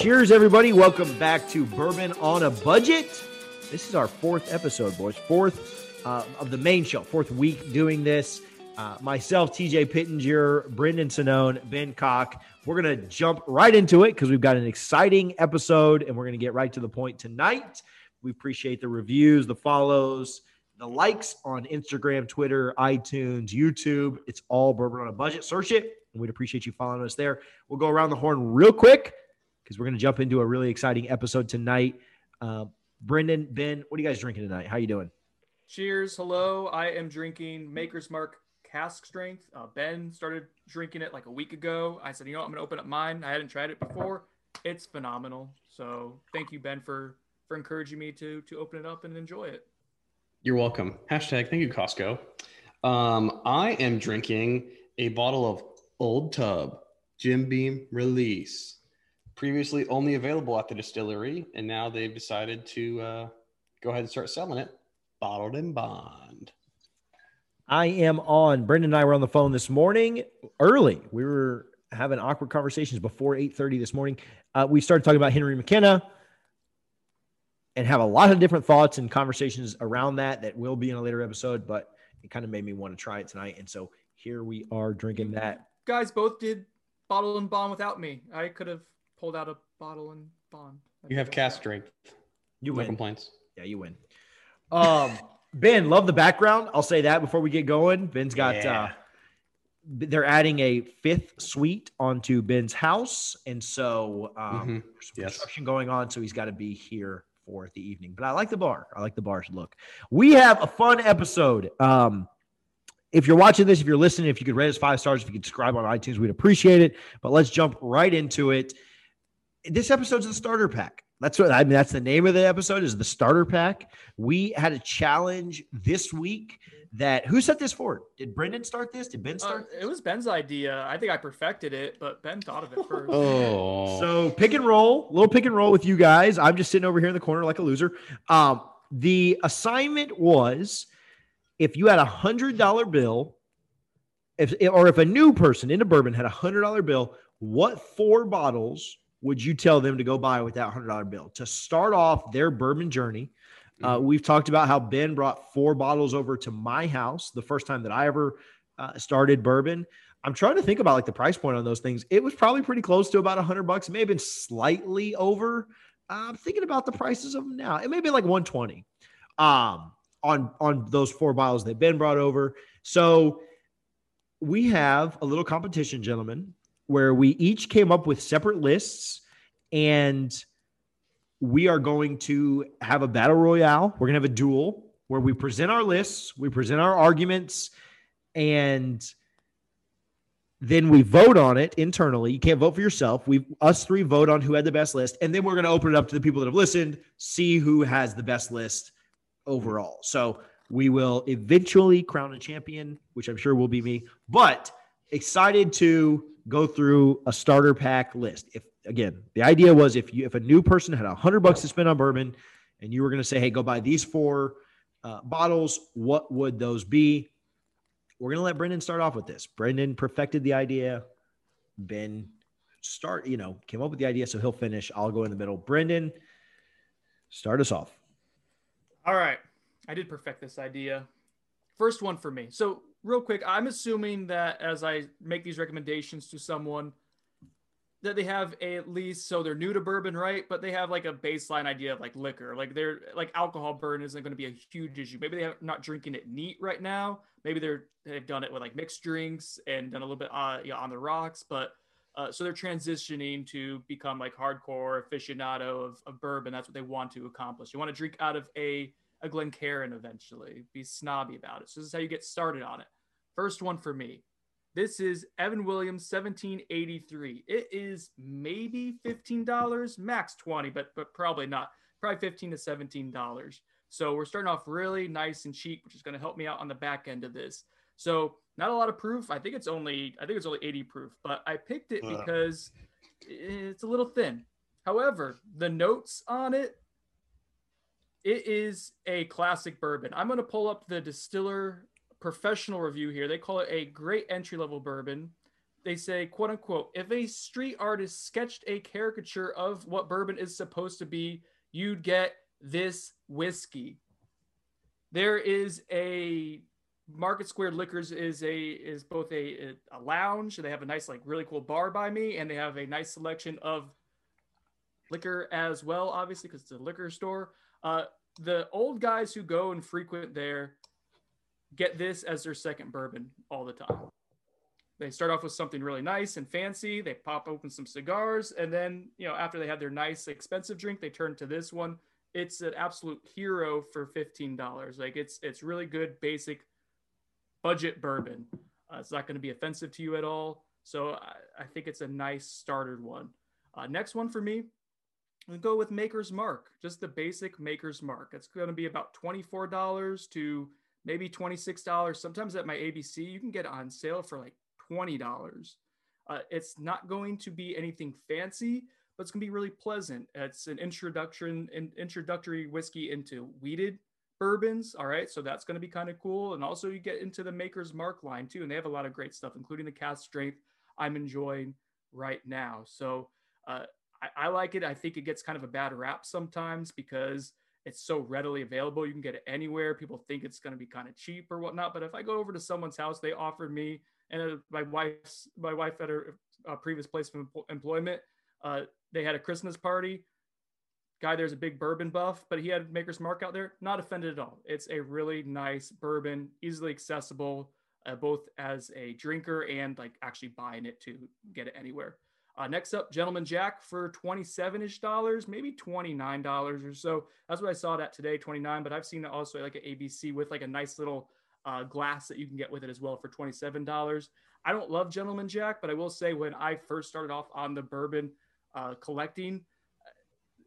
Cheers, everybody. Welcome back to Bourbon on a Budget. This is our fourth episode, boys. Fourth uh, of the main show, fourth week doing this. Uh, myself, TJ Pittenger, Brendan Sonnone, Ben Cock. We're going to jump right into it because we've got an exciting episode and we're going to get right to the point tonight. We appreciate the reviews, the follows, the likes on Instagram, Twitter, iTunes, YouTube. It's all Bourbon on a Budget. Search it, and we'd appreciate you following us there. We'll go around the horn real quick because we're going to jump into a really exciting episode tonight. Uh, Brendan, Ben, what are you guys drinking tonight? How you doing? Cheers. Hello. I am drinking Maker's Mark cask strength. Uh, ben started drinking it like a week ago. I said, you know, what? I'm going to open up mine. I hadn't tried it before. It's phenomenal. So thank you, Ben, for for encouraging me to to open it up and enjoy it. You're welcome. Hashtag thank you, Costco. Um, I am drinking a bottle of Old Tub Jim Beam Release. Previously only available at the distillery, and now they've decided to uh, go ahead and start selling it bottled in bond. I am on. Brendan and I were on the phone this morning early. We were having awkward conversations before 8:30 this morning. Uh, we started talking about Henry McKenna and have a lot of different thoughts and conversations around that that will be in a later episode, but it kind of made me want to try it tonight. And so here we are drinking that. Guys both did bottle and bond without me. I could have pulled out a bottle and bond. You have cask strength. You No win. complaints. Yeah, you win. Um, Ben, love the background. I'll say that before we get going. Ben's got Yeah. uh they're adding a fifth suite onto Ben's house, and so um, Mhm. Yes. construction going on, so he's got to be here for the evening. But I like the bar. I like the bar's look. We have a fun episode. Um, if you're watching this, if you're listening, if you could rate us five stars, if you could subscribe on iTunes, we'd appreciate it. But let's jump right into it. This episode's the starter pack. That's what I mean. That's the name of the episode is the starter pack. We had a challenge this week that who set this forward? Did Brendan start this? Did Ben Uh, start? it was Ben's idea. I think I perfected it, but Ben thought of it first. Oh, So pick and roll, little pick and roll with you guys. I'm just sitting over here in the corner like a loser. Um, the assignment was if you had a hundred dollar bill, if or if a new person into bourbon had a hundred dollar bill, what four bottles would you tell them to go buy with that hundred dollar bill to start off their bourbon journey? Uh, we've talked about how Ben brought four bottles over to my house the first time that I ever uh, started bourbon. I'm trying to think about like the price point on those things. It was probably pretty close to about a hundred bucks. It may have been slightly over. I'm thinking about the prices of them now. It may have been like 120 um, on on those four bottles that Ben brought over. So we have a little competition, gentlemen, where we each came up with separate lists and we are going to have a battle royale. We're going to have a duel where we present our lists, we present our arguments, and then we vote on it internally. You can't vote for yourself. We us three vote on who had the best list, and then we're going to open it up to the people that have listened, see who has the best list overall. So we will eventually crown a champion, which I'm sure will be me. But excited to go through a starter pack list. If again, the idea was if you if a new person had a hundred bucks to spend on bourbon, and you were going to say, "Hey, go buy these four uh, bottles," what would those be? We're going to let Brendan start off with this. Brendan perfected the idea. Ben start, you know, came up with the idea, so he'll finish. I'll go in the middle. Brendan, start us off. All right. I did perfect this idea. First one for me. So, real quick, I'm assuming that as I make these recommendations to someone, that they have a, at least so they're new to bourbon, right? But they have like a baseline idea of like liquor, like they're like alcohol burn isn't going to be a huge issue. Maybe they're not drinking it neat right now. Maybe they're they've done it with like mixed drinks and done a little bit uh, yeah, on the rocks, but uh, so they're transitioning to become like hardcore aficionado of, of bourbon. That's what they want to accomplish. You want to drink out of a a Glencairn eventually, be snobby about it. So this is how you get started on it. First one for me. This is Evan Williams 1783. It is maybe $15, max 20, but but probably not. Probably 15 to $17. So we're starting off really nice and cheap, which is going to help me out on the back end of this. So not a lot of proof. I think it's only I think it's only 80 proof, but I picked it because it's a little thin. However, the notes on it it is a classic bourbon. I'm going to pull up the distiller professional review here. They call it a great entry level bourbon. They say, quote unquote, if a street artist sketched a caricature of what bourbon is supposed to be, you'd get this whiskey. There is a Market Square Liquors is a is both a a lounge. They have a nice like really cool bar by me, and they have a nice selection of liquor as well. Obviously, because it's a liquor store. Uh, the old guys who go and frequent there get this as their second bourbon all the time. They start off with something really nice and fancy. They pop open some cigars, and then you know after they have their nice expensive drink, they turn to this one. It's an absolute hero for fifteen dollars. Like it's it's really good, basic budget bourbon. Uh, it's not going to be offensive to you at all. So I, I think it's a nice starter one. Uh, next one for me, we go with Maker's Mark, just the basic Maker's Mark. It's going to be about $24 to maybe $26. Sometimes at my ABC, you can get it on sale for like $20. Uh, it's not going to be anything fancy, but it's going to be really pleasant. It's an introduction, an introductory whiskey into wheated bourbons. All right. So that's going to be kind of cool. And also, you get into the Maker's Mark line too. And they have a lot of great stuff, including the cask strength I'm enjoying right now. So uh, I, I like it. I think it gets kind of a bad rap sometimes because it's so readily available. You can get it anywhere. People think it's going to be kind of cheap or whatnot. But if I go over to someone's house, they offered me and uh, my wife's my wife at her uh, previous place of employment, uh, they had a Christmas party guy there's a big bourbon buff, but he had Maker's Mark out there. Not offended at all. It's a really nice bourbon, easily accessible, uh, both as a drinker and like actually buying it to get it anywhere. Uh, next up, Gentleman Jack for 27 ish dollars, maybe $29 or so. That's what I saw that today, 29. But I've seen it also like an ABC with like a nice little uh, glass that you can get with it as well for $27. I don't love Gentleman Jack, but I will say when I first started off on the bourbon uh, collecting,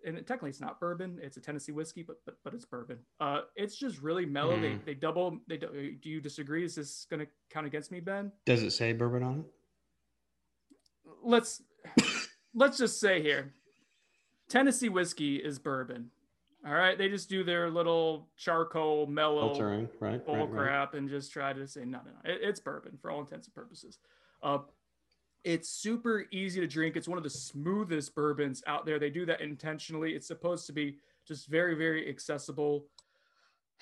and technically it's not bourbon it's a tennessee whiskey but but, but it's bourbon uh it's just really mellow mm. they they double they do you disagree is this gonna count against me ben does it say bourbon on it let's let's just say here tennessee whiskey is bourbon all right they just do their little charcoal mellow Filtering, right, bull right, crap right. and just try to say no no no it, it's bourbon for all intents and purposes uh it's super easy to drink. It's one of the smoothest bourbons out there. They do that intentionally. It's supposed to be just very, very accessible.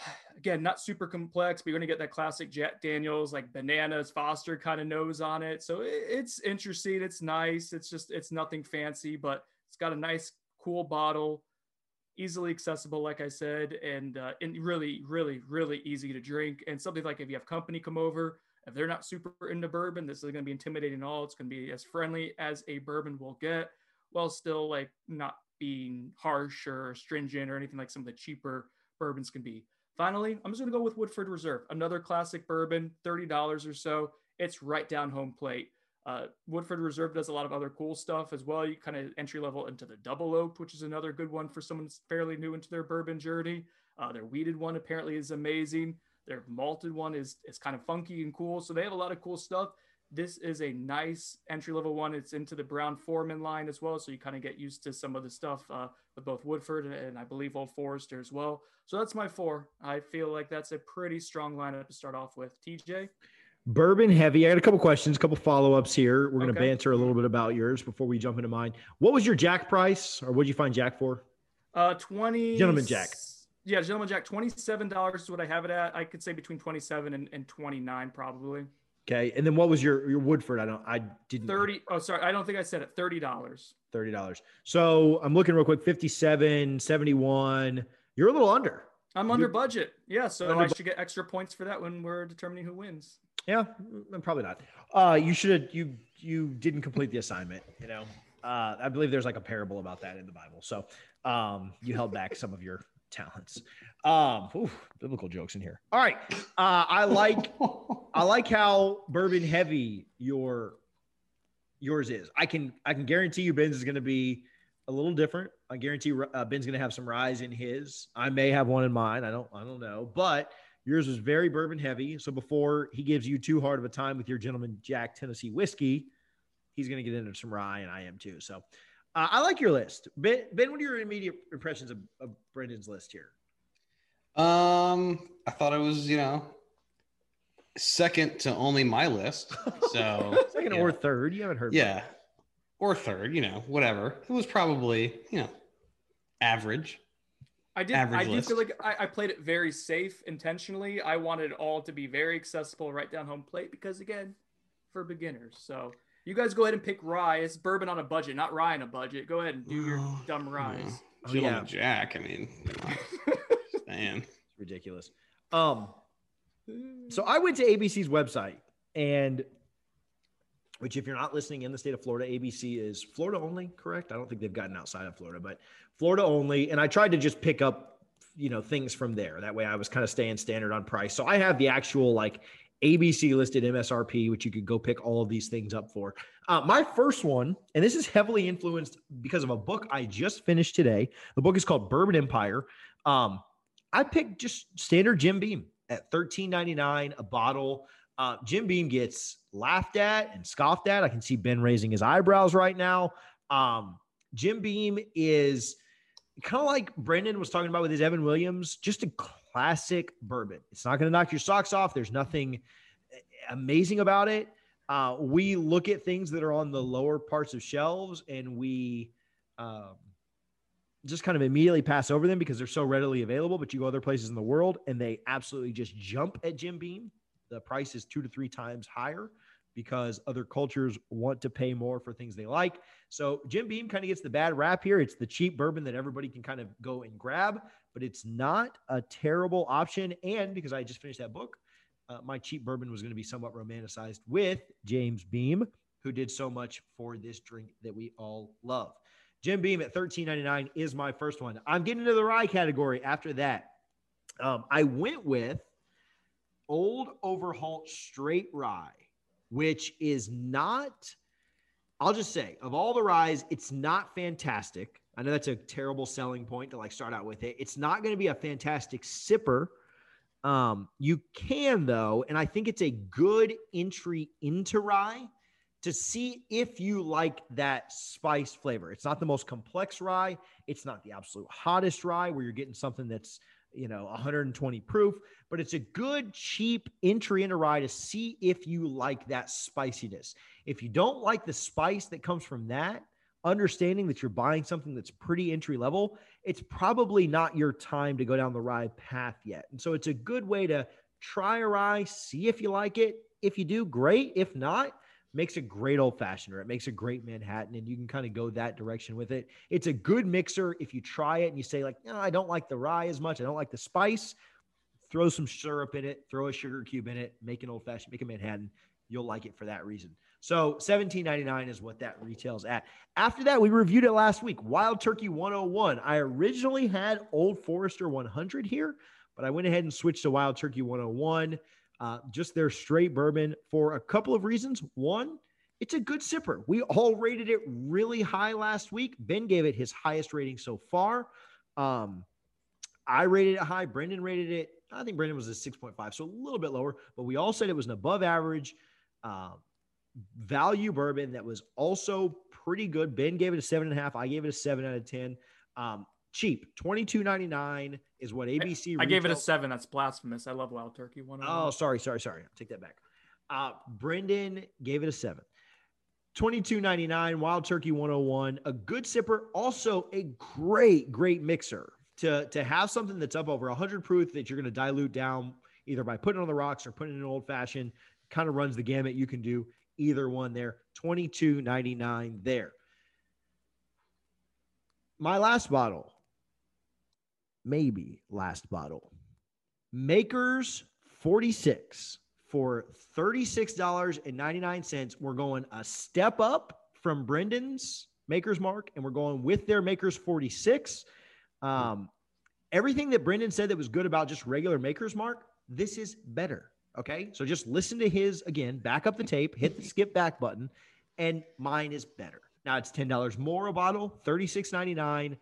Again, not super complex, but you're going to get that classic Jack Daniels, like bananas, Foster kind of nose on it. So it's interesting. It's nice. It's just, it's nothing fancy, but it's got a nice, cool bottle, easily accessible, like I said, and, uh, and really, really, really easy to drink. And something like if you have company come over, if they're not super into bourbon, this is going to be intimidating at all. It's going to be as friendly as a bourbon will get, while still like not being harsh or stringent or anything like some of the cheaper bourbons can be. Finally, I'm just going to go with Woodford Reserve, another classic bourbon, $30 or so. It's right down home plate. Uh, Woodford Reserve does a lot of other cool stuff as well. You kind of entry level into the double oaked, which is another good one for someone that's fairly new into their bourbon journey. Uh, their wheated one apparently is amazing. Their malted one is is kind of funky and cool. So they have a lot of cool stuff. This is a nice entry level one. It's into the Brown-Forman line as well, so you kind of get used to some of the stuff uh, with both Woodford and, and I believe Old Forester as well. So that's my four. I feel like that's a pretty strong lineup to start off with. TJ. Bourbon heavy. I got a couple questions, a couple follow ups here. We're going to banter a little bit about yours before we jump into mine. What was your Jack price, or what did you find Jack for? Uh, twenty. Gentleman Jack yeah, Gentleman Jack, twenty-seven dollars is what I have it at. I could say between twenty-seven and, and twenty-nine, probably. Okay, and then what was your your Woodford? I don't, I didn't. Thirty. Oh, sorry, I don't think I said it. Thirty dollars. Thirty dollars. So I'm looking real quick. 57, 71. You're a little under. I'm under budget. Yeah, so I should get extra points for that when we're determining who wins. Yeah, mm, probably not. Uh, you should have. You you didn't complete the assignment. You know, uh, I believe there's like a parable about that in the Bible. So um, you held back some of your talents. Um, oof, biblical jokes in here. All right. Uh, I like I like how bourbon heavy your yours is. I can I can guarantee you Ben's is going to be a little different. I guarantee uh, Ben's going to have some ryes in his. I may have one in mine. I don't I don't know, but yours was very bourbon heavy. So before he gives you too hard of a time with your gentleman Jack Tennessee whiskey, he's going to get into some rye, and I am too. So uh, I like your list, Ben. Ben, what are your immediate impressions of, of Brendan's list here? Um, I thought it was you know second to only my list. So second or third, you haven't heard. Yeah, or third, you know, whatever. It was probably you know average. I did. I do feel like I, I, played it very safe intentionally. I wanted it all to be very accessible, right down home plate, because again, for beginners. So you guys go ahead and pick rye. It's bourbon on a budget, not rye on a budget. Go ahead and do your dumb rye. Oh, yeah. Jack. I mean, man, it's ridiculous. Um, so I went to ABC's website, and which, if you're not listening in the state of Florida, ABC is Florida only, correct? I don't think they've gotten outside of Florida, but Florida only. And I tried to just pick up, you know, things from there. That way, I was kind of staying standard on price. So I have the actual like ABC listed MSRP, which you could go pick all of these things up for. Uh, my first one, and this is heavily influenced because of a book I just finished today. The book is called Bourbon Empire. Um, I picked just standard Jim Beam at $13.99 a bottle. Uh, Jim Beam gets laughed at and scoffed at. I can see Ben raising his eyebrows right now. Um, Jim Beam is kind of like Brendan was talking about with his Evan Williams, just a classic bourbon. It's not going to knock your socks off. There's nothing amazing about it. Uh, we look at things that are on the lower parts of shelves and we um, just kind of immediately pass over them because they're so readily available. But you go other places in the world and they absolutely just jump at Jim Beam. The price is two to three times higher because other cultures want to pay more for things they like. So Jim Beam kind of gets the bad rap here. It's the cheap bourbon that everybody can kind of go and grab, but it's not a terrible option. And because I just finished that book, uh, my cheap bourbon was going to be somewhat romanticized with James Beam, who did so much for this drink that we all love. Jim Beam at $13.99 is my first one. I'm getting into the rye category after that. Um, I went with Old Overholt Straight Rye which is not, I'll just say, of all the ryes, it's not fantastic. I know that's a terrible selling point to like start out with it. It's not going to be a fantastic sipper. Um, you can though, and I think it's a good entry into rye to see if you like that spice flavor. It's not the most complex rye. It's not the absolute hottest rye where you're getting something that's you know 120 proof but it's a good cheap entry into rye to see if you like that spiciness if you don't like the spice that comes from that understanding that you're buying something that's pretty entry level it's probably not your time to go down the rye path yet and so it's a good way to try a rye see if you like it if you do great if not makes a great old fashioned or it makes a great Manhattan and you can kind of go that direction with it. It's a good mixer if you try it and you say like, no, I don't like the rye as much. I don't like the spice. Throw some syrup in it, throw a sugar cube in it, make an old fashioned, make a Manhattan. You'll like it for that reason. So 17.99 is what that retails at. After that, we reviewed it last week. Wild Turkey 101. I originally had Old Forester 100 here, but I went ahead and switched to Wild Turkey 101 uh, just their straight bourbon for a couple of reasons. One, it's a good sipper. We all rated it really high last week. Ben gave it his highest rating so far. Um, I rated it high. Brendan rated it. I think Brendan was a 6.5, so a little bit lower, but we all said it was an above average uh, value bourbon that was also pretty good. Ben gave it a seven and a half. I gave it a seven out of 10. Um, cheap. Twenty two ninety nine is what ABC. I, I gave it a seven. That's blasphemous. I love Wild Turkey. One. Oh, sorry, sorry, sorry. I'll take that back. Uh, Brendan gave it a seven. Twenty two ninety nine. Wild Turkey 101 A good sipper. Also a great, great mixer. To to have something that's up over hundred proof that you're going to dilute down either by putting it on the rocks or putting it in an old fashioned. Kind of runs the gamut. You can do either one there. Twenty two ninety nine there. My last bottle maybe last bottle. Makers 46 for $36.99. We're going a step up from Brendan's Makers Mark, and we're going with their Makers 46. Um, everything that Brendan said that was good about just regular Maker's Mark, this is better. Okay. So just listen to his again, back up the tape, hit the skip back button, and mine is better. Now it's $10 more a bottle, $36.99,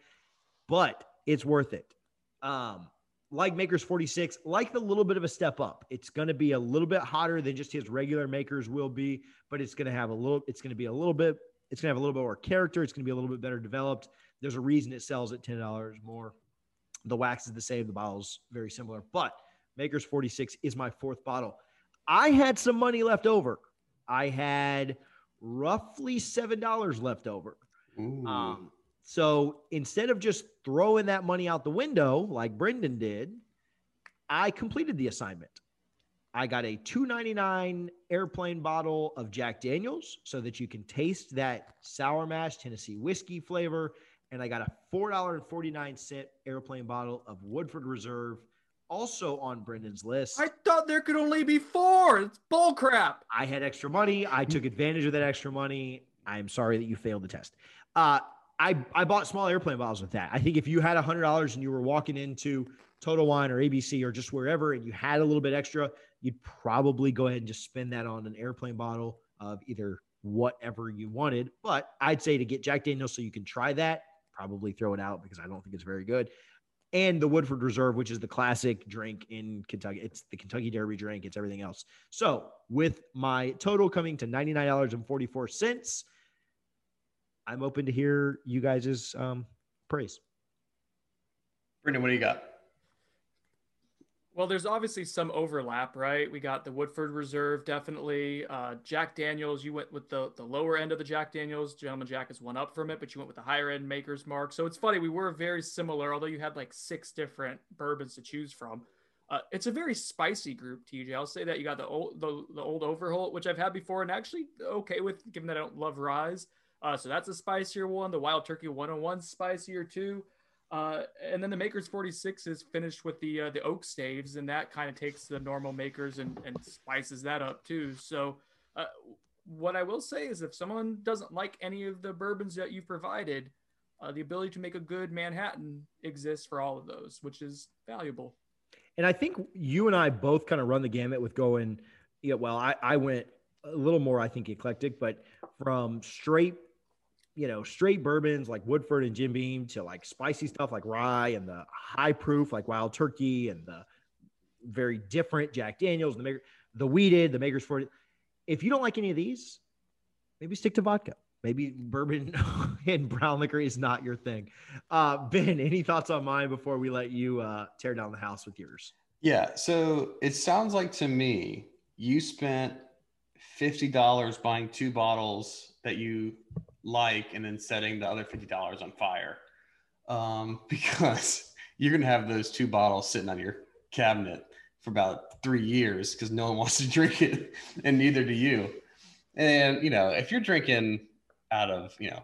but it's worth it. Um, like Makers 46, like the little bit of a step up. It's going to be a little bit hotter than just his regular Makers will be, but it's going to have a little, it's going to be a little bit, it's going to have a little bit more character. It's going to be a little bit better developed. There's a reason it sells at $10 more. The wax is the same, the bottle's very similar, but Makers 46 is my fourth bottle. I had some money left over. I had roughly $7 left over. Um, so instead of just throwing that money out the window like Brendan did, I completed the assignment. I got a 299 airplane bottle of Jack Daniels so that you can taste that sour mash Tennessee whiskey flavor. And I got a $4.49 airplane bottle of Woodford Reserve, also on Brendan's list. I thought there could only be four. It's bull crap. I had extra money. I took advantage of that extra money. I'm sorry that you failed the test. Uh, I, I bought small airplane bottles with that. I think if you had $100 and you were walking into Total Wine or ABC or just wherever and you had a little bit extra, you'd probably go ahead and just spend that on an airplane bottle of either whatever you wanted. But I'd say to get Jack Daniels so you can try that, probably throw it out because I don't think it's very good. And the Woodford Reserve, which is the classic drink in Kentucky. It's the Kentucky Derby drink, it's everything else. So, with my total coming to $99.44, I'm open to hear you guys' um, praise. Brendan, what do you got? Well, there's obviously some overlap, right? We got the Woodford Reserve, definitely. Uh, Jack Daniels, you went with the, the lower end of the Jack Daniels. Gentleman Jack is one up from it, but you went with the higher end Maker's Mark. So it's funny, we were very similar, although you had like six different bourbons to choose from. Uh, it's a very spicy group, TJ. I'll say that you got the old the, the old Overholt, which I've had before, and actually okay with, given that I don't love Ryes. Uh, so that's a spicier one. The Wild Turkey 101 spicier too. Uh, and then the Makers 46 is finished with the uh, the oak staves, and that kind of takes the normal Makers and, and spices that up too. So, uh, what I will say is, if someone doesn't like any of the bourbons that you provided, uh, the ability to make a good Manhattan exists for all of those, which is valuable. And I think you and I both kind of run the gamut with going, yeah, well, I, I went a little more, I think, eclectic, but from straight you know, straight bourbons like Woodford and Jim Beam to like spicy stuff like rye and the high proof like Wild Turkey and the very different Jack Daniels, the maker, the wheated, the makers for it. If you don't like any of these, maybe stick to vodka. Maybe bourbon and brown liquor is not your thing. Uh, ben, any thoughts on mine before we let you uh, tear down the house with yours? Yeah. So it sounds like to me you spent $50 buying two bottles that you like and then setting the other $50 on fire. Um, because you're going to have those two bottles sitting on your cabinet for about three years because no one wants to drink it and neither do you. And you know if you're drinking out of you know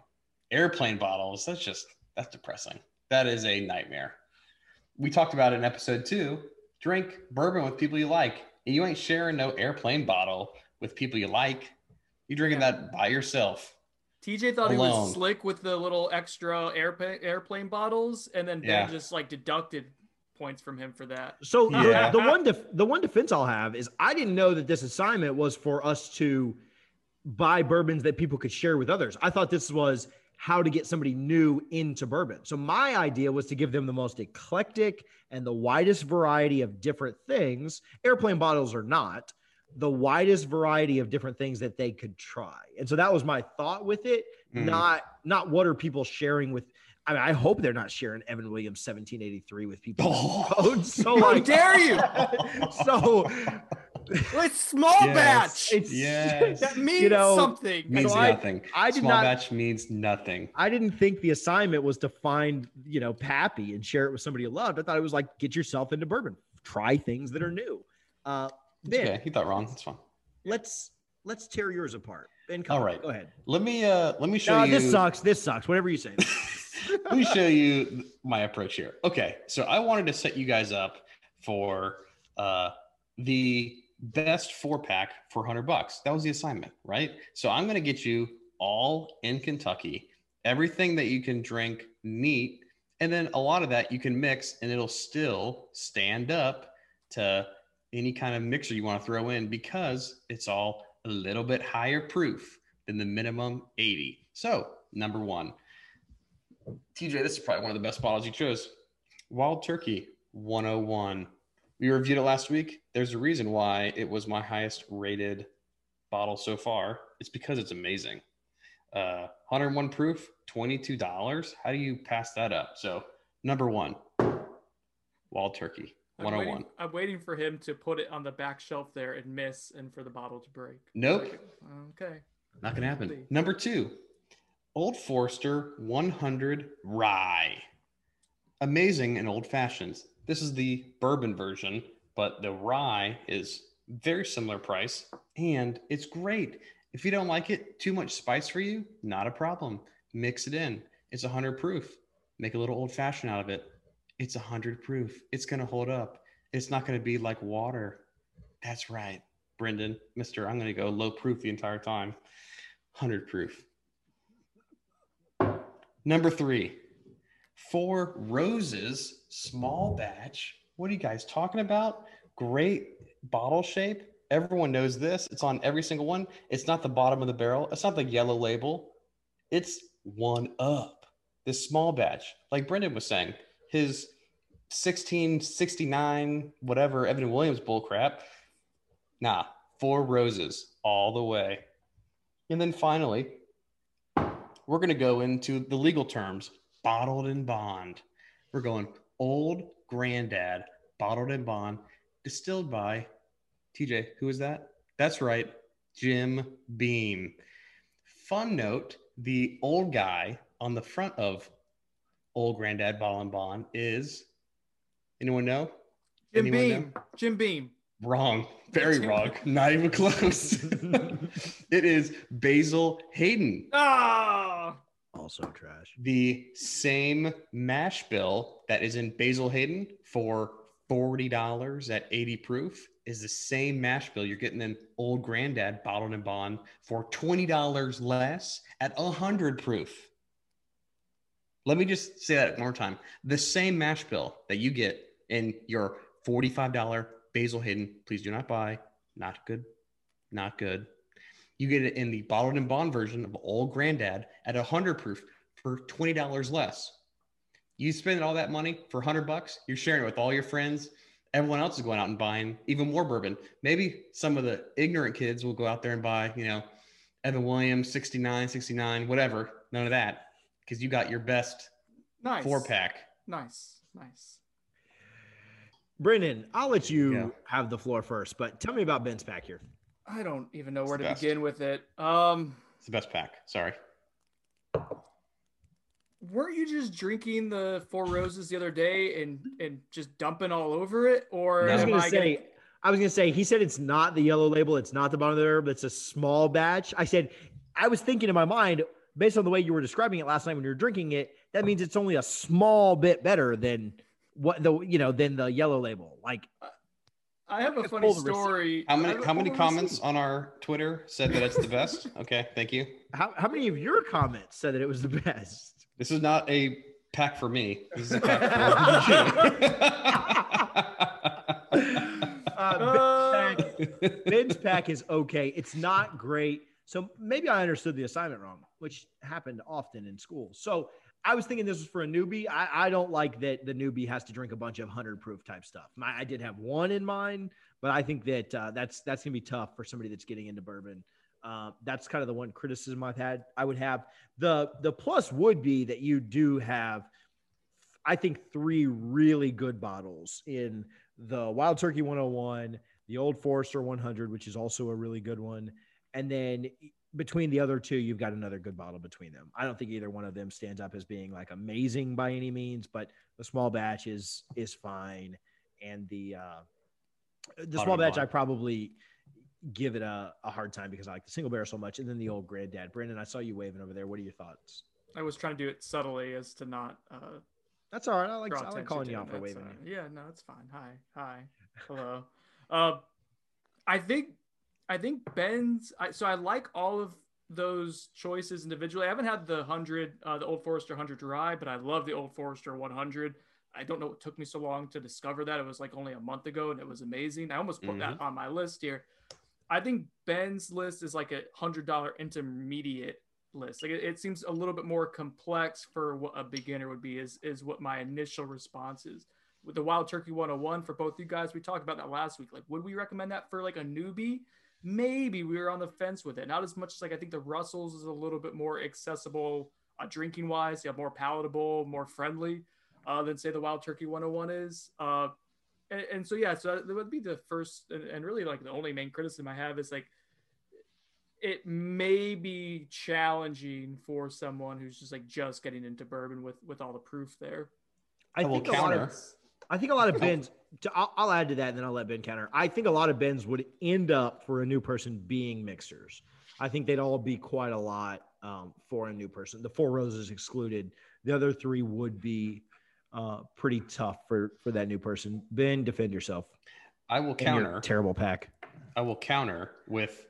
airplane bottles that's just that's depressing. That is a nightmare. We talked about it in episode two. Drink bourbon with people you like. And you ain't sharing no airplane bottle with people you like. You're drinking that by yourself TJ thought Alone. he was slick with the little extra airplane airplane bottles, and then Ben yeah. just like deducted points from him for that. So yeah. the, the, one def- the one defense I'll have is I didn't know that this assignment was for us to buy bourbons that people could share with others. I thought this was how to get somebody new into bourbon. So my idea was to give them the most eclectic and the widest variety of different things. Airplane bottles are not the widest variety of different things that they could try. And so that was my thought with it. Mm. Not not what are people sharing with I mean, I hope they're not sharing Evan Williams 1783 with people. Oh, so like, dare you? so it's small yes. batch. It's yes. that means you know, something. Means so nothing. I, I did small not, batch means nothing. I didn't think the assignment was to find, you know, Pappy and share it with somebody you loved. I thought it was like get yourself into bourbon, try things that are new. Uh, Ben, okay, he thought wrong. That's fine. Let's let's tear yours apart. Ben, come all right, go ahead. Let me uh let me show no, you. This sucks. This sucks. Whatever you say. let me show you my approach here. Okay, so I wanted to set you guys up for uh the best four pack for 100 bucks. That was the assignment, right? So I'm going to get you all in Kentucky, everything that you can drink neat And then a lot of that you can mix and it'll still stand up to any kind of mixer you want to throw in because it's all a little bit higher proof than the minimum 80. So, number one, TJ, this is probably one of the best bottles you chose. Wild Turkey 101. We reviewed it last week. There's a reason why it was my highest rated bottle so far. It's because it's amazing. Uh, 101 proof, $22. How do you pass that up? So, number one, Wild Turkey I'm 101. waiting, I'm waiting for him to put it on the back shelf there and miss and for the bottle to break. Nope, Okay. not gonna happen. Really? Number two, Old Forester 100 Rye. Amazing and old fashions. This is the bourbon version, but the rye is very similar price and it's great. If you don't like it, too much spice for you, not a problem. Mix it in. It's 100 proof. Make a little old fashioned out of it. It's a 100 proof. It's going to hold up. It's not going to be like water. That's right, Brendan, Mr. I'm going to go low proof the entire time. 100 proof. Number three, Four Roses small batch. What are you guys talking about? Great bottle shape. Everyone knows this. It's on every single one. It's not the bottom of the barrel. It's not the yellow label. It's one up. This small batch, like Brendan was saying, his 1669, whatever Evan Williams bullcrap. Nah, four roses all the way. And then finally, we're going to go into the legal terms bottled in bond. We're going old granddad, bottled in bond, distilled by TJ. Who is that? That's right, Jim Beam. Fun note the old guy on the front of old granddad, bottled in bond is anyone know? Jim Anyone Beam. Jim Beam. Wrong. Very wrong. Not even close. it is Basil Hayden. Ah. Also trash. the same mash bill that is in Basil Hayden for $40 at 80 proof is the same mash bill you're getting in Old Granddad bottled in bond for $20 less at 100 proof. Let me just say that one more time. The same mash bill that you get in your $45 Basil Hayden, please do not buy. Not good. Not good. You get it in the bottled and bond version of Old Granddad at 100 proof for $20 less. You spend all that money for 100 bucks, you're sharing it with all your friends. Everyone else is going out and buying even more bourbon. Maybe some of the ignorant kids will go out there and buy, you know, Evan Williams 69, 69, whatever. None of that because you got your best Nice. four pack. Nice. Nice. Brendan, I'll let you Yeah. have the floor first, but tell me about Ben's pack here. I don't even know where to best. begin with it. Um, It's the best pack. Sorry. weren't you just drinking the Four Roses the other day and and just dumping all over it, or No. I was gonna I say, getting- I was gonna say, he said it's not the yellow label, it's not the bottom of the herb, it's a small batch. I said, I was thinking in my mind, based on the way you were describing it last night when you were drinking it, that means it's only a small bit better than what the you know than the yellow label. Like I have a funny the receipt. story. How many how many comments receipt. on our Twitter said that it's the best? Okay, thank you. how, how many of your comments said that it was the best? This is not a pack for me. This is a pack for Uh, Uh, Ben's pack is okay. It's not great. So maybe I understood the assignment wrong, which happened often in school. So I was thinking this was for a newbie. I, I don't like that the newbie has to drink a bunch of hundred proof type stuff. My, I did have one in mind, but I think that uh, that's that's gonna be tough for somebody that's getting into bourbon. Uh, that's kind of the one criticism I've had. I would have the the plus would be that you do have, I think, three really good bottles in the Wild Turkey 101, the Old Forester 100, which is also a really good one, and then between the other two, you've got another good bottle between them. I don't think either one of them stands up as being like amazing by any means, but the small batch is is fine, and the uh, the small batch. I probably give it a, a hard time because I like the single barrel so much, and then the old granddad. Brandon, I saw you waving over there. What are your thoughts? I was trying to do it subtly as to not uh, That's all right. I like I like calling you out for waving. uh. Yeah, no, it's fine. Hi, hi, hello. uh, I think, I think Ben's. I, so I like all of those choices individually. I haven't had the 100, uh, the Old Forester 100 dry, but I love the Old Forester 100. I don't know what took me so long to discover that. It was like only a month ago and it was amazing. I almost put mm-hmm. that on my list here. I think Ben's list is like a $100 intermediate list. Like it, it, seems a little bit more complex for what a beginner would be is is what my initial response is. With the Wild Turkey 101 for both you guys, we talked about that last week. Like would we recommend that for like a newbie? Maybe we were on the fence with it. Not as much as like I think the Russells is a little bit more accessible uh, drinking wise, yeah, more palatable, more friendly uh, than say the Wild Turkey 101 is. Uh, and, and, so yeah, so that would be the first and, and really like the only main criticism I have is like it may be challenging for someone who's just like just getting into bourbon with with all the proof there. I, I think a lot of I think a lot of Bens. I'll, I'll, add to that, and then I'll let Ben counter. I think a lot of Bens would end up for a new person being mixers. I think they'd all be quite a lot um, for a new person. The four roses excluded. The other three would be uh, pretty tough for for that new person. Ben, defend yourself. I will counter. Terrible pack. I will counter with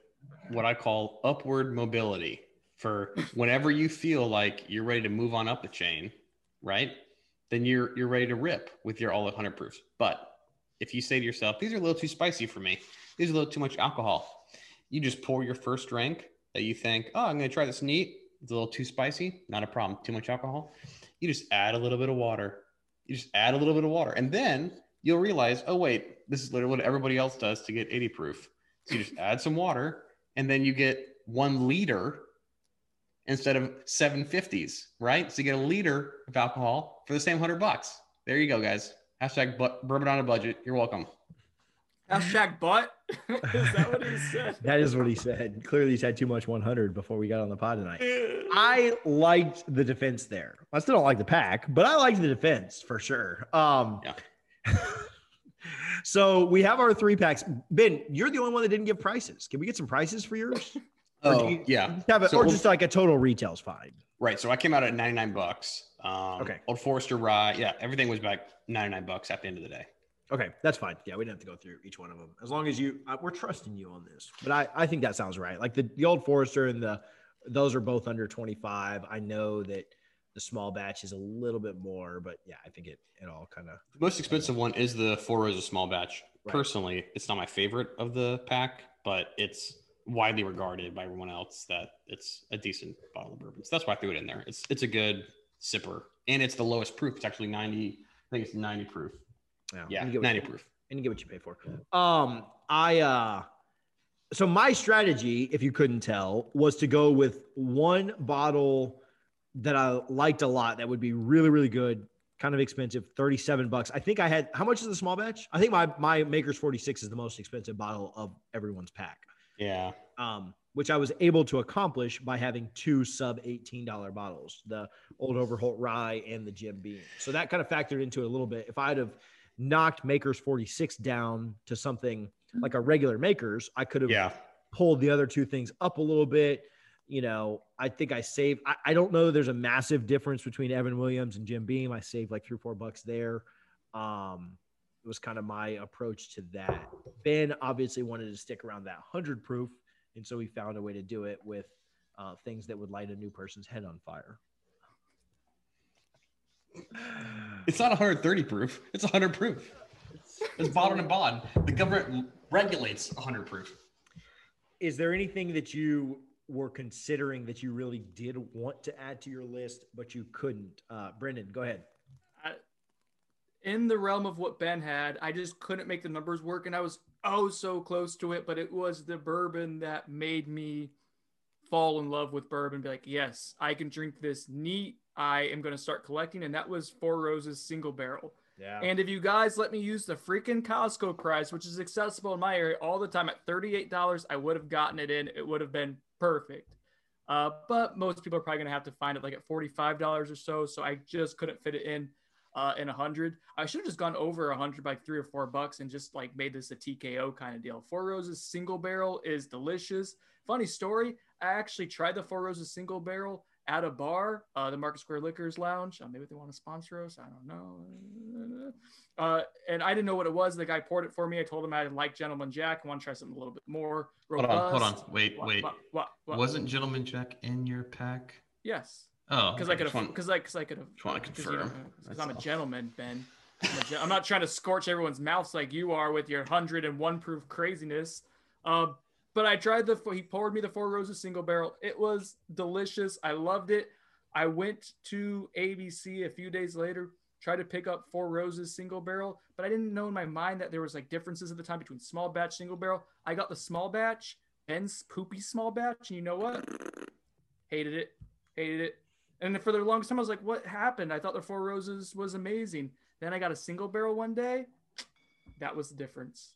what I call upward mobility for whenever you feel like you're ready to move on up the chain, right? Then you're you're ready to rip with your olive hundred proofs. But if you say to yourself, these are a little too spicy for me, these are a little too much alcohol, you just pour your first drink that you think, oh, I'm gonna try this neat. It's a little too spicy, not a problem. Too much alcohol. You just add a little bit of water. You just add a little bit of water, and then you'll realize, oh wait, this is literally what everybody else does to get 80 proof. So you just add some water, and then you get one liter instead of 750s, right? So you get a liter of alcohol for the same 100 bucks. There you go, guys. Hashtag but, bourbon on a budget. You're welcome. Hashtag butt. is that what he said? that is what he said. Clearly, he's had too much 100 before we got on the pod tonight. I liked the defense there. I still don't like the pack, but I liked the defense for sure. Um, yeah. so we have our three packs. Ben, you're the only one that didn't give prices. Can we get some prices for yours? Oh, you, yeah. Have a, so or just like a total retail's fine. Right. So I came out at 99 bucks. Um, okay. Old Forester rye. Yeah. Everything was back 99 bucks at the end of the day. Okay. That's fine. Yeah. We didn't have to go through each one of them. As long as you, uh, we're trusting you on this. But I, I think that sounds right. Like the, the Old Forester and the, those are both under 25. I know that the small batch is a little bit more, but yeah, I think it, it all kind of. The most expensive one is the Four Roses small batch. Right. Personally, it's not my favorite of the pack, but it's widely regarded by everyone else that it's a decent bottle of bourbon. So that's why I threw it in there. It's it's a good sipper, and it's the lowest proof. It's actually ninety. I think it's ninety proof. Yeah, yeah ninety proof. And you get what you pay for. Um, I uh, so my strategy, if you couldn't tell, was to go with one bottle that I liked a lot. That would be really really good. Kind of expensive, thirty-seven bucks. I think I had. How much is the small batch? I think my my Maker's forty-six is the most expensive bottle of everyone's pack. Yeah. Um, which I was able to accomplish by having two sub $18 bottles, the Old Overholt Rye and the Jim Beam. So that kind of factored into it a little bit. If I'd have knocked Makers 46 down to something like a regular Makers, I could have yeah. pulled the other two things up a little bit. You know, I think I saved, I, I don't know there's a massive difference between Evan Williams and Jim Beam. I saved like three or four bucks there. Um, was kind of my approach to that. Ben obviously wanted to stick around that 100 proof. And so we found a way to do it with uh, things that would light a new person's head on fire. It's not 130 proof. It's 100 proof. It's bottled and bond. The government regulates 100 proof. Is there anything that you were considering that you really did want to add to your list, but you couldn't? Uh, Brendan, go ahead in the realm of what Ben had. I just couldn't make the numbers work, and I was oh so close to it. But it was the bourbon that made me fall in love with bourbon. Be like, yes, I can drink this neat. I am going to start collecting, and that was Four Roses single barrel. Yeah. And if you guys let me use the freaking Costco price, which is accessible in my area all the time at $38, I would have gotten it in. It would have been perfect. Uh, but most people are probably going to have to find it like at $45 or so. So I just couldn't fit it in uh, in a hundred. I should have just gone over a hundred by three or four bucks and just like made this a TKO kind of deal. Four Roses single barrel is delicious. Funny story. I actually tried the Four Roses single barrel at a bar, uh, the Market Square Liquors Lounge. Uh, maybe they want to sponsor us. I don't know. Uh, and I didn't know what it was. The guy poured it for me. I told him I didn't like Gentleman Jack. I want to try something a little bit more robust. Hold on, hold on. Wait, What, wait. what, what? Wasn't Gentleman Jack in your pack? Yes, Oh, because okay. I could have. Because I, because I could have. just wanna confirm. Because I'm a gentleman, Ben. I'm, gen- I'm not trying to scorch everyone's mouths like you are with your hundred and one proof craziness. Uh, but I tried the. He poured me the Four Roses single barrel. It was delicious. I loved it. I went to ABC a few days later, tried to pick up Four Roses single barrel, but I didn't know in my mind that there was like differences at the time between small batch single barrel. I got the small batch, Ben's poopy small batch, and you know what? Hated it. Hated it. And for the longest time, I was like, what happened? I thought the Four Roses was amazing. Then I got a single barrel one day. That was the difference.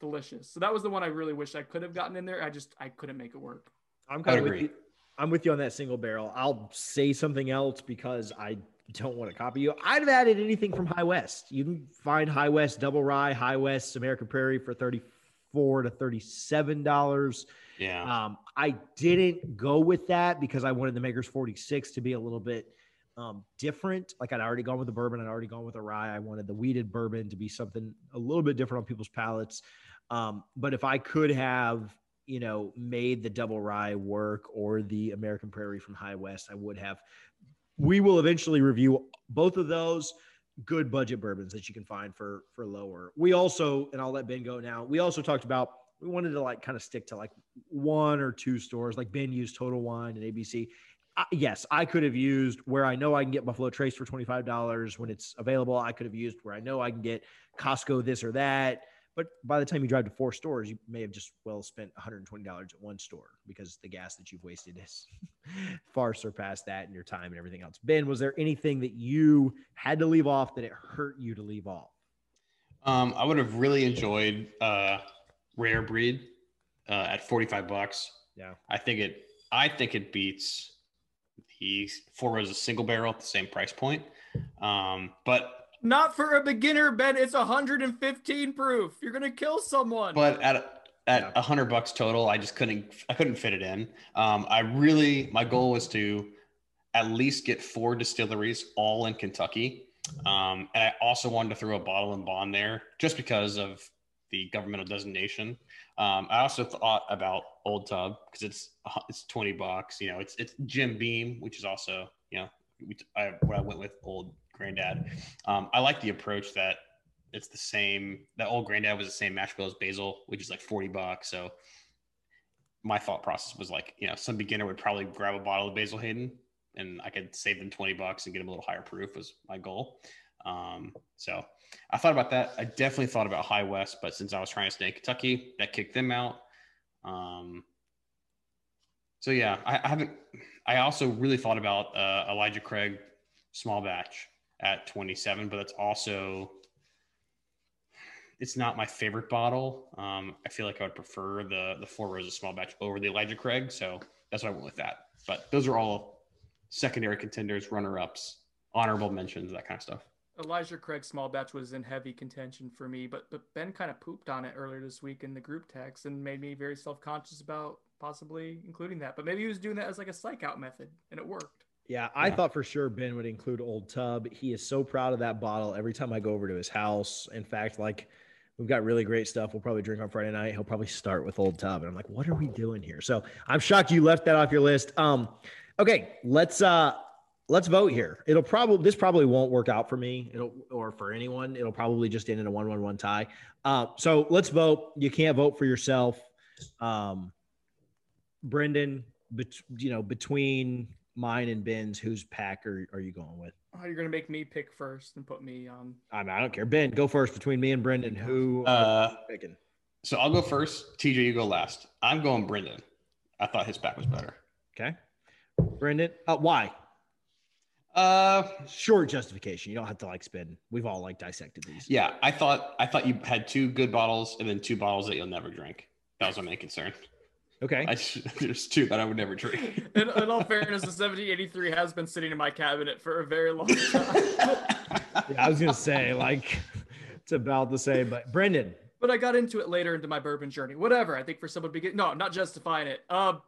Delicious. So that was the one I really wish I could have gotten in there. I just I couldn't make it work. I'm kind of with you. I'm with you on that single barrel. I'll say something else because I don't want to copy you. I'd have added anything from High West. You can find High West Double Rye, High West American Prairie for thirty-four to thirty-seven dollars. Yeah. Um, I didn't go with that because I wanted the Maker's 46 to be a little bit um, different. Like I'd already gone with the bourbon, I'd already gone with a rye. I wanted the wheated bourbon to be something a little bit different on people's palates. Um, but if I could have, you know, made the double rye work or the American Prairie from High West, I would have. We will eventually review both of those good budget bourbons that you can find for for lower. We also, and I'll let Ben go now. We also talked about we wanted to like kind of stick to like one or two stores, like Ben used Total Wine and ABC. I, yes, I could have used where I know I can get Buffalo Trace for twenty five dollars when it's available. I could have used where I know I can get Costco this or that. But by the time you drive to four stores, you may have just well spent one hundred and twenty dollars at one store because the gas that you've wasted has far surpassed that and your time and everything else. Ben, was there anything that you had to leave off that it hurt you to leave off? Um, I would have really enjoyed uh, Rare Breed uh, at 45 bucks. Yeah. I think it I think it beats the Four Roses single barrel at the same price point. Um, but Not for a beginner, Ben. It's 115 proof. You're gonna kill someone. but at at Yeah. a hundred bucks total, I just couldn't I couldn't fit it in. Um, I really my goal was to at least get four distilleries all in Kentucky. Um, and I also wanted to throw a bottled in bond there just because of the governmental designation. Um, I also thought about Old Tub because it's it's twenty bucks. You know, it's it's Jim Beam, which is also you know we, I, what I went with Old Granddad. Um, I like the approach that it's the same. That Old Granddad was the same mash bill as Basil, which is like forty bucks. So my thought process was like, you know, some beginner would probably grab a bottle of Basil Hayden, and I could save them twenty bucks and get them a little higher proof was my goal. Um, so I thought about that. I definitely thought about High West, but since I was trying to stay in Kentucky, that kicked them out. Um, so yeah, I, I haven't. I also really thought about uh, Elijah Craig small batch at 27, but that's also it's not my favorite bottle. Um, I feel like I would prefer the the Four Roses small batch over the Elijah Craig, so that's why I went with that. But those are all secondary contenders, runner ups, honorable mentions, that kind of stuff. Elijah Craig small batch was in heavy contention for me, but but Ben kind of pooped on it earlier this week in the group text and made me very self conscious about possibly including that. But maybe he was doing that as like a psych out method, and it worked. Yeah, I Yeah. thought for sure Ben would include Old Tub. He is so proud of that bottle every time I go over to his house. In fact, like we've got really great stuff. We'll probably drink on Friday night. He'll probably start with Old Tub. And I'm like, what are we doing here? So I'm shocked you left that off your list. Um, okay, let's uh let's vote here. It'll probably this probably won't work out for me. It'll or for anyone. It'll probably just end in a one-one-one tie. Uh, so let's vote. You can't vote for yourself. Um, Brendan, bet, you know, between mine and Ben's, whose pack are, are you going with? Oh, you're gonna make me pick first and put me on. I mean, I don't care. Ben, go first between me and Brendan. Who are Uh, you picking? so I'll go first. TJ, you go last. I'm going Brendan. I thought his pack was better. Okay. Brendan, uh, why? Uh, Short justification. You don't have to like spin. We've all like dissected these. yeah, I thought I thought you had two good bottles and then two bottles that you'll never drink. That was my main concern. Okay. I just, there's two that I would never drink. In, in all fairness, the 1783 has been sitting in my cabinet for a very long time. Yeah, I was gonna say like it's about the same, but Brendan. but I got into it later into my bourbon journey. Whatever. I think for someone to begin, no, I'm not justifying it. Um,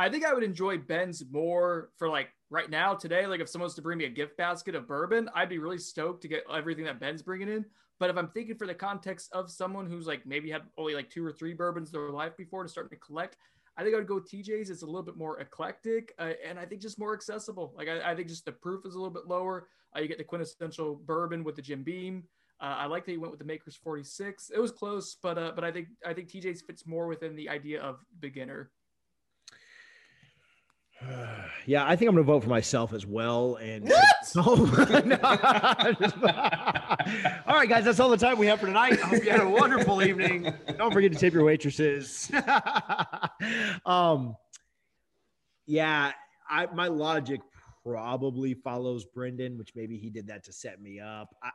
I think I would enjoy Ben's more for like right now today. Like if someone was to bring me a gift basket of bourbon, I'd be really stoked to get everything that Ben's bringing in. But if I'm thinking for the context of someone who's like maybe had only like two or three bourbons their life before to start to collect, I think I would go TJ's. It's a little bit more eclectic uh, and I think just more accessible. Like I, I, think just the proof is a little bit lower. Uh, you get the quintessential bourbon with the Jim Beam. Uh, I like that you went with the Maker's 46. It was close, but uh, but I think I think TJ's fits more within the idea of beginner. yeah, I think I'm going to vote for myself as well. And so, all right, guys, that's all the time we have for tonight. I hope you had a wonderful evening. Don't forget to tip your waitresses. um, yeah, I my logic probably follows Brendan, which maybe he did that to set me up. I,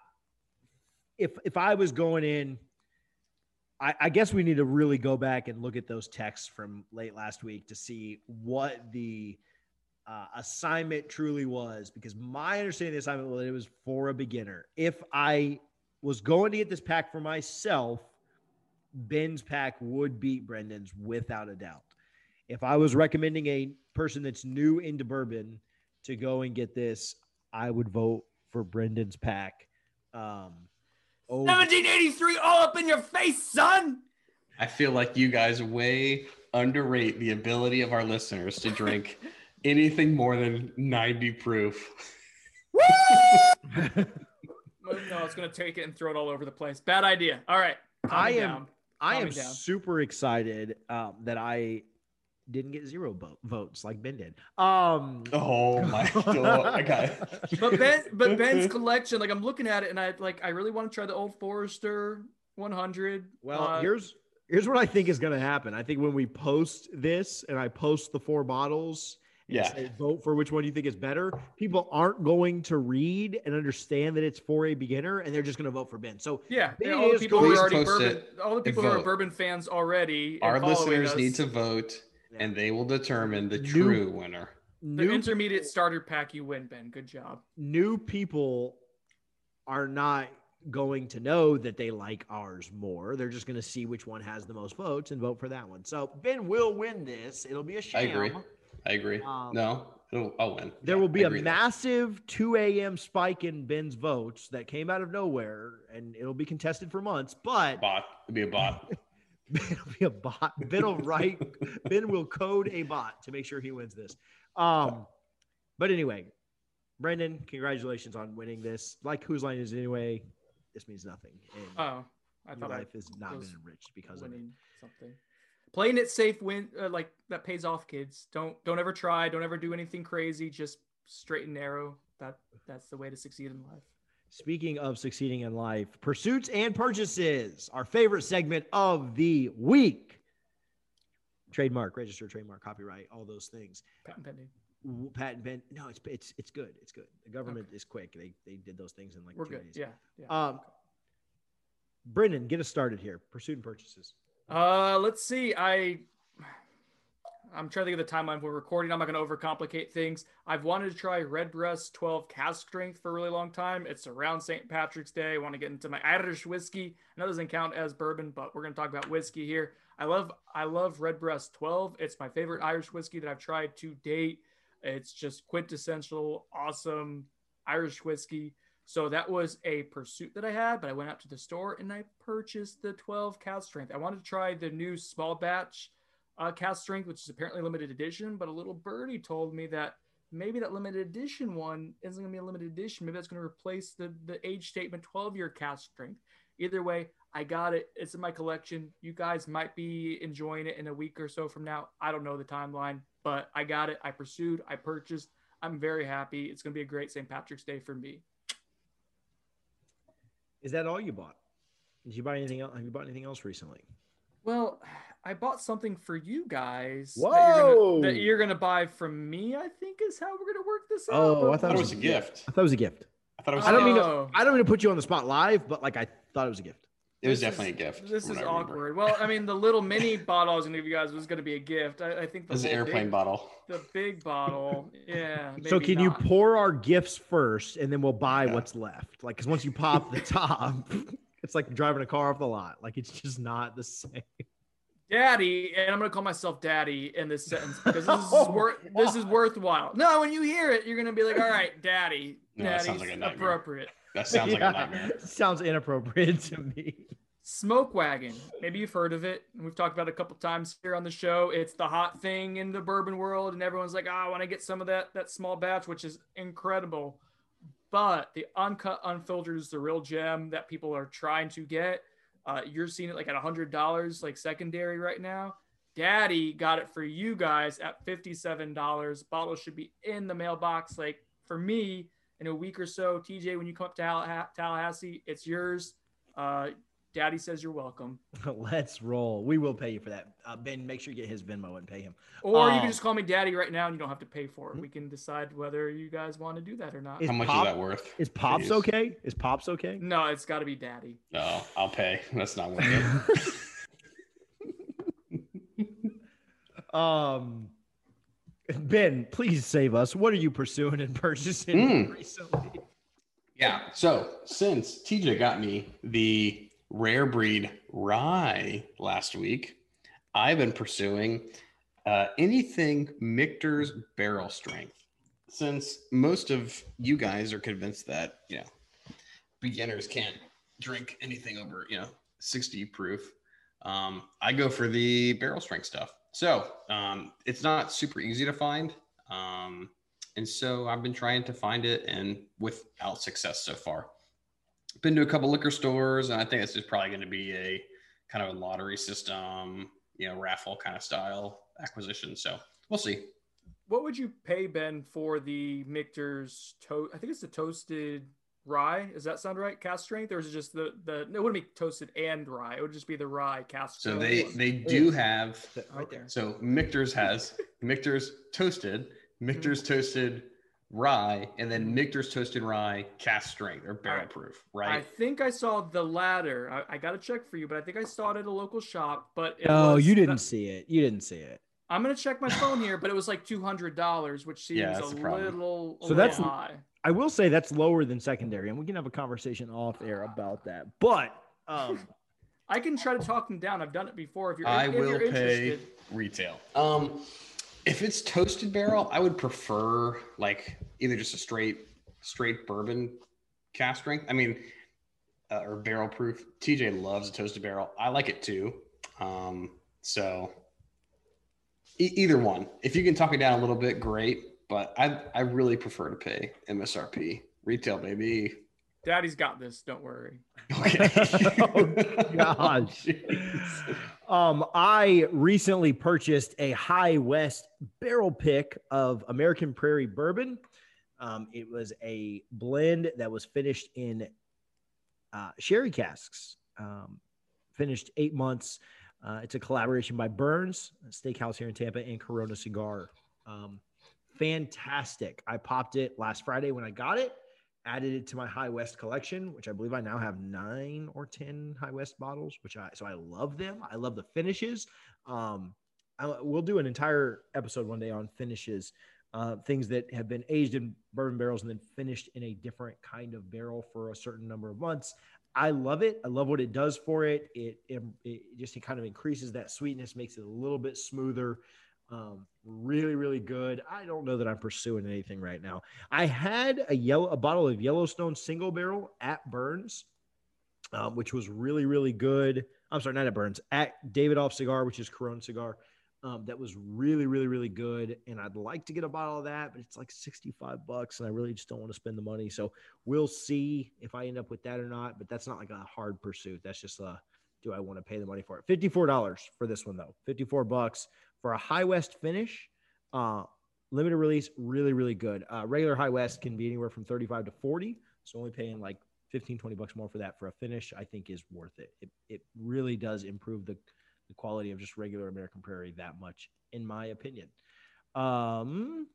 if if I was going in. I, I guess we need to really go back and look at those texts from late last week to see what the uh, assignment truly was. Because my understanding of the assignment was it was for a beginner. If I was going to get this pack for myself, Ben's pack would beat Brendan's without a doubt. If I was recommending a person that's new into bourbon to go and get this, I would vote for Brendan's pack. Um, 1783 all up in your face, son. I feel like you guys way underrate the ability of our listeners to drink anything more than 90 proof. no, it's gonna take it and throw it all over the place. Bad idea. All right. I am down. I am down. super excited um, that I didn't get zero votes like Ben did. Um, oh my god, I got it. But Ben, but Ben's collection, like I'm looking at it, and I like I really want to try the Old Forester 100. Well, uh, here's here's what I think is going to happen. I think when we post this and I post the four bottles. Yeah. Say, vote for which one you think is better. People aren't going to read and understand that it's for a beginner, and they're just going to vote for Ben. So yeah, yeah all the people who are already bourbon, all the people who are bourbon fans already. Our listeners us. need to vote and they will determine the true new, winner. The intermediate starter pack you win, Ben. Good job. New people are not going to know that they like ours more. They're just going to see which one has the most votes and vote for that one. So Ben will win this. It'll be a shame. I agree. I agree. Um, no, I'll win. There yeah, will be a massive that. 2 a.m. spike in Ben's votes that came out of nowhere, and it'll be contested for months. But bot, it'll be a bot. It'll be a bot. Ben will write. ben will code a bot to make sure he wins this. Um, but anyway, Brendan, congratulations on winning this. Like whose line is anyway? This means nothing. And oh, I thought life has not been enriched because of it. Something. Playing it safe, win uh, like that pays off, kids. Don't don't ever try. Don't ever do anything crazy. Just straight and narrow. That that's the way to succeed in life. Speaking of succeeding in life, pursuits and purchases, our favorite segment of the week. Trademark, register, trademark, copyright, all those things. Patent pending. Patent pending. No, it's it's it's good. It's good. The government okay. is quick. They they did those things in like We're two good. days. Yeah. yeah. Um, okay. Brendan, get us started here. Pursuit and purchases. Uh, let's see. I I'm trying to think of the timeline we're recording. I'm not going to overcomplicate things. I've wanted to try Redbreast 12 cask strength for a really long time. It's around St. Patrick's Day. I want to get into my Irish whiskey. I know doesn't count as bourbon, but we're going to talk about whiskey here. I love I love Redbreast 12. It's my favorite Irish whiskey that I've tried to date. It's just quintessential, awesome Irish whiskey. So that was a pursuit that I had, but I went out to the store and I purchased the 12 cask strength. I wanted to try the new small batch uh, cask strength, which is apparently limited edition. But a little birdie told me that maybe that limited edition one isn't going to be a limited edition. Maybe that's going to replace the the age statement 12 year cask strength. Either way, I got it. It's in my collection. You guys might be enjoying it in a week or so from now. I don't know the timeline, but I got it. I pursued. I purchased. I'm very happy. It's going to be a great St. Patrick's Day for me. Is that all you bought? Did you buy anything else? Have you bought anything else recently? Well, I bought something for you guys. Whoa! That you're, gonna, that you're gonna buy from me. I think is how we're gonna work this out. Oh, I thought it was a gift. I thought it was a gift. I thought it was. I don't mean to. I don't mean to put you on the spot live, but like I thought it was a gift. It was definitely is, a gift. This is awkward. Well, I mean, the little mini bottle I was gonna give you guys was gonna be a gift. I, I think the an airplane big, bottle. The big bottle, yeah. So can not. you pour our gifts first, and then we'll buy yeah. what's left? Like, because once you pop the top, it's like driving a car off the lot. Like it's just not the same. Daddy, and I'm gonna call myself Daddy in this sentence because this is Oh, worth this is worthwhile. No, when you hear it, you're gonna be like, all right, Daddy, No, that Daddy's sounds like appropriate. That sounds like a nightmare. Sounds inappropriate to me. Smoke wagon. Maybe you've heard of it. We've talked about it a couple times here on the show. It's the hot thing in the bourbon world, and everyone's like, oh, I want to get some of that that small batch, which is incredible. But the uncut, unfiltered is the real gem that people are trying to get. Uh, you're seeing it like at hundred dollars, like secondary right now. Daddy got it for you guys at fifty-seven dollars. Bottle should be in the mailbox. Like for me, in a week or so, TJ, when you come up to Tallahassee, it's yours. Uh, Daddy says you're welcome. Let's roll. We will pay you for that. Uh, ben, make sure you get his Venmo and pay him. Or you Um, can just call me daddy right now and you don't have to pay for it. We can decide whether you guys want to do that or not. Is How much Pop- is that worth? Is Pops Jeez. okay? Is Pops okay? No, it's got to be daddy. No, I'll pay. That's not worth it. um, Ben, please save us. What are you pursuing and purchasing Mm. recently? Yeah. So since TJ got me the rare breed rye last week, I've been pursuing uh, anything Michter's barrel strength. Since most of you guys are convinced that you know beginners can't drink anything over you know 60 proof, um, I go for the barrel strength stuff. So um, it's not super easy to find. Um, and so I've been trying to find it and without success so far. Been to a couple liquor stores, and I think it's just probably going to be a kind of a lottery system, you know, raffle kind of style acquisition. So we'll see. What would you pay Ben for the Michter's to? I think it's the toasted rye. Does that sound right? cask strength, or is it just the the? No, it wouldn't be toasted and rye. It would just be the rye cask. So they one. they do have Right there. so Michter's has Michter's toasted, Michter's mm-hmm. toasted rye, and then Michter's toasted rye cask strength or barrel proof, right? I think I saw the latter. I, I got to check for you, but I think I saw it at a local shop. But it Oh, was you didn't see it. You didn't see it. I'm gonna check my phone here, but it was like two hundred dollars, which seems Yeah, a the problem. little, a So little that's- high. I will say that's lower than secondary, and we can have a conversation off air about that. But um, I can try to talk them down. I've done it before. If you're, I if will you're pay interested. retail. Um, if it's toasted barrel, I would prefer like either just a straight straight bourbon cask strength. I mean, uh, or barrel proof. TJ loves a toasted barrel. I like it too. Um, so e- either one. If you can talk me down a little bit, great. But I I really prefer to pay MSRP retail, baby. Daddy's got this. Don't worry. Okay. Oh, gosh. Um, I recently purchased a High West barrel pick of American Prairie Bourbon. Um, it was a blend that was finished in uh, sherry casks, um, finished eight months. Uh, it's a collaboration by Bern's, steakhouse here in Tampa, and Corona Cigar. Um, fantastic. I popped it last Friday when I got it added it to my High West collection, which I believe I now have nine or ten High West bottles. Which I so I love them. I love the finishes. Um, I, we'll do an entire episode one day on finishes, uh, things that have been aged in bourbon barrels and then finished in a different kind of barrel for a certain number of months. I love it. I love what it does for it. It, it, it just it kind of increases that sweetness, makes it a little bit smoother. Um, really, really good. I don't know that I'm pursuing anything right now. I had a yellow a bottle of Yellowstone single barrel at Bern's, um, which was really really good. I'm sorry, not at Bern's, at Davidoff Cigar, which is Corona Cigar. Um, that was really really really good, and I'd like to get a bottle of that, but it's like 65 bucks, and I really just don't want to spend the money. So we'll see if I end up with that or not. But that's not like a hard pursuit. That's just a do I want to pay the money for it? $54 for this one though. 54 bucks for a high west finish. Uh, limited release, really, really good. Uh, regular high west can be anywhere from 35 to 40. So only paying like 15, 20 bucks more for that for a finish, I think is worth it. It, it really does improve the, the quality of just regular American Prairie that much, in my opinion. Um,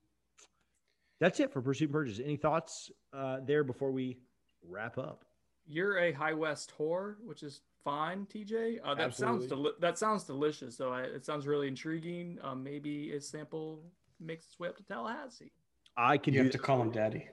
that's it for Pursuit and Purchase. Any thoughts uh, there before we wrap up? You're a High West whore, which is fine, TJ. Uh, that sounds deli- that sounds delicious. So I, it sounds really intriguing. Um, maybe a sample makes its way up to Tallahassee. I can You do have to call him daddy.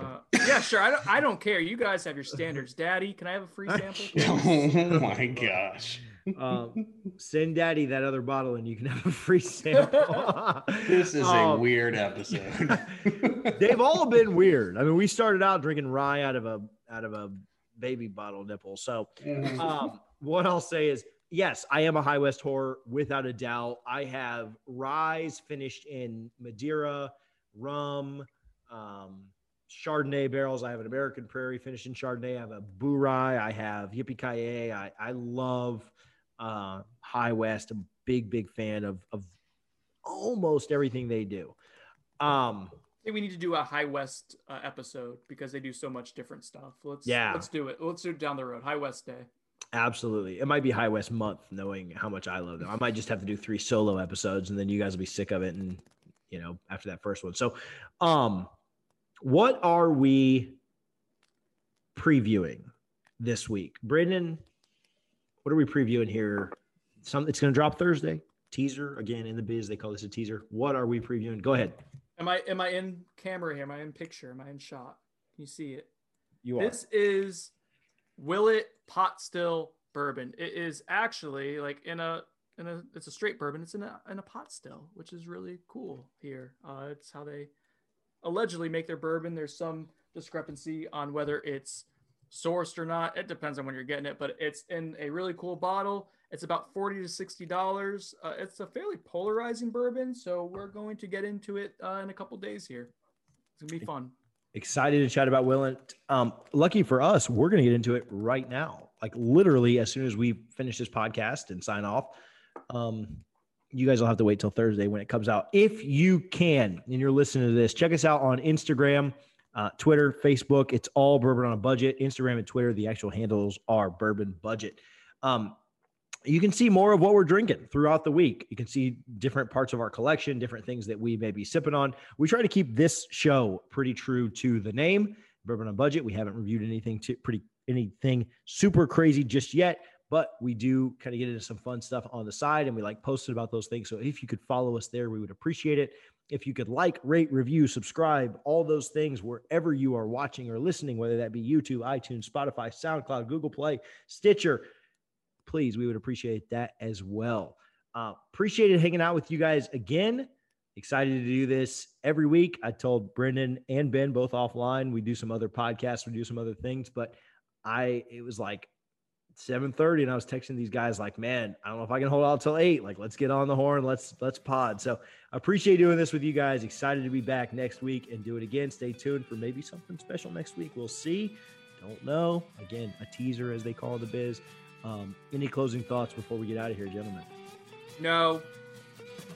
Uh, yeah, sure. I don't, I don't care. You guys have your standards. Daddy, can I have a free sample? please? Oh my gosh. Um, send daddy that other bottle and you can have a free sample. this is a Um, weird episode. They've all been weird. I mean, we started out drinking rye out of a out of a baby bottle nipple. So Mhm. um, what I'll say is, yes, I am a High West whore without a doubt. I have ryes finished in Madeira, rum, um, Chardonnay barrels. I have an American Prairie finished in Chardonnay. I have a Bourye. I have Yippee Ki I I love uh, High West. I'm a big, big fan of of almost everything they do. Um, I think we need to do a High West uh, episode because they do so much different stuff. Let's Yeah. let's do it. Let's do it down the road. High West Day. Absolutely. It might be High West month, knowing how much I love them. I might just have to do three solo episodes and then you guys will be sick of it. And, you know, after that first one. So, um, what are we previewing this week? Brendan, what are we previewing here? Some it's going to drop Thursday. Teaser again in the biz. They call this a teaser. What are we previewing? Go ahead. Am I am I in camera here? Am I in picture? Am I in shot? Can you see it? You are. This is Willett Pot Still Bourbon. It is actually like in a in a it's a straight bourbon. It's in a in a pot still, which is really cool here. Uh, it's how they allegedly make their bourbon. There's some discrepancy on whether it's sourced or not. It depends on when you're getting it, but it's in a really cool bottle. It's about forty to sixty dollars. Uh, it's a fairly polarizing bourbon, so we're going to get into it uh, in a couple days here. It's gonna be fun. excited to chat about Willett. Um, lucky for us, we're to get into it right now. Like literally, as soon as we finish this podcast and sign off, um, you guys will have to wait till Thursday when it comes out. If you can, and you're listening to this, check us out on Instagram, uh, Twitter, Facebook. It's all Bourbon on a Budget. Instagram and Twitter, the actual handles are Bourbon Budget. Um, you can see more of what we're drinking throughout the week. You can see different parts of our collection, different things that we may be sipping on. We try to keep this show pretty true to the name, Bourbon on Budget. We haven't reviewed anything too pretty anything super crazy just yet, but we do kind of get into some fun stuff on the side and we like posted about those things. So if you could follow us there, we would appreciate it. If you could like, rate, review, subscribe, all those things wherever you are watching or listening, whether that be YouTube, iTunes, Spotify, SoundCloud, Google Play, Stitcher, please, we would appreciate that as well. Uh, appreciated hanging out with you guys again. Excited to do this every week. I told Brendan and Ben both offline. We do some other podcasts, we do some other things, but I it was like 7:30 and I was texting these guys like, "Man, I don't know if I can hold out till 8. Like, let's get on the horn, let's let's pod." So, I appreciate doing this with you guys. Excited to be back next week and do it again. Stay tuned for maybe something special next week. We'll see. Don't know. Again, a teaser as they call the biz. Um, any closing thoughts before we get out of here, gentlemen? No.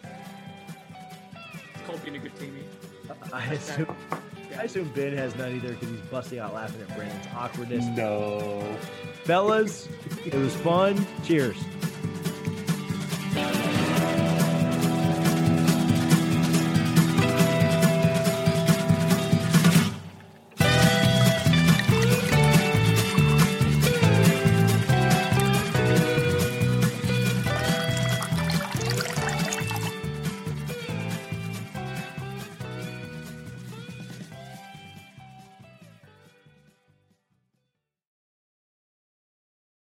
It's called being a good teammate. I assume, I assume Ben has none either because he's busting out laughing at Brandon's awkwardness. no. Fellas, it was fun. Cheers.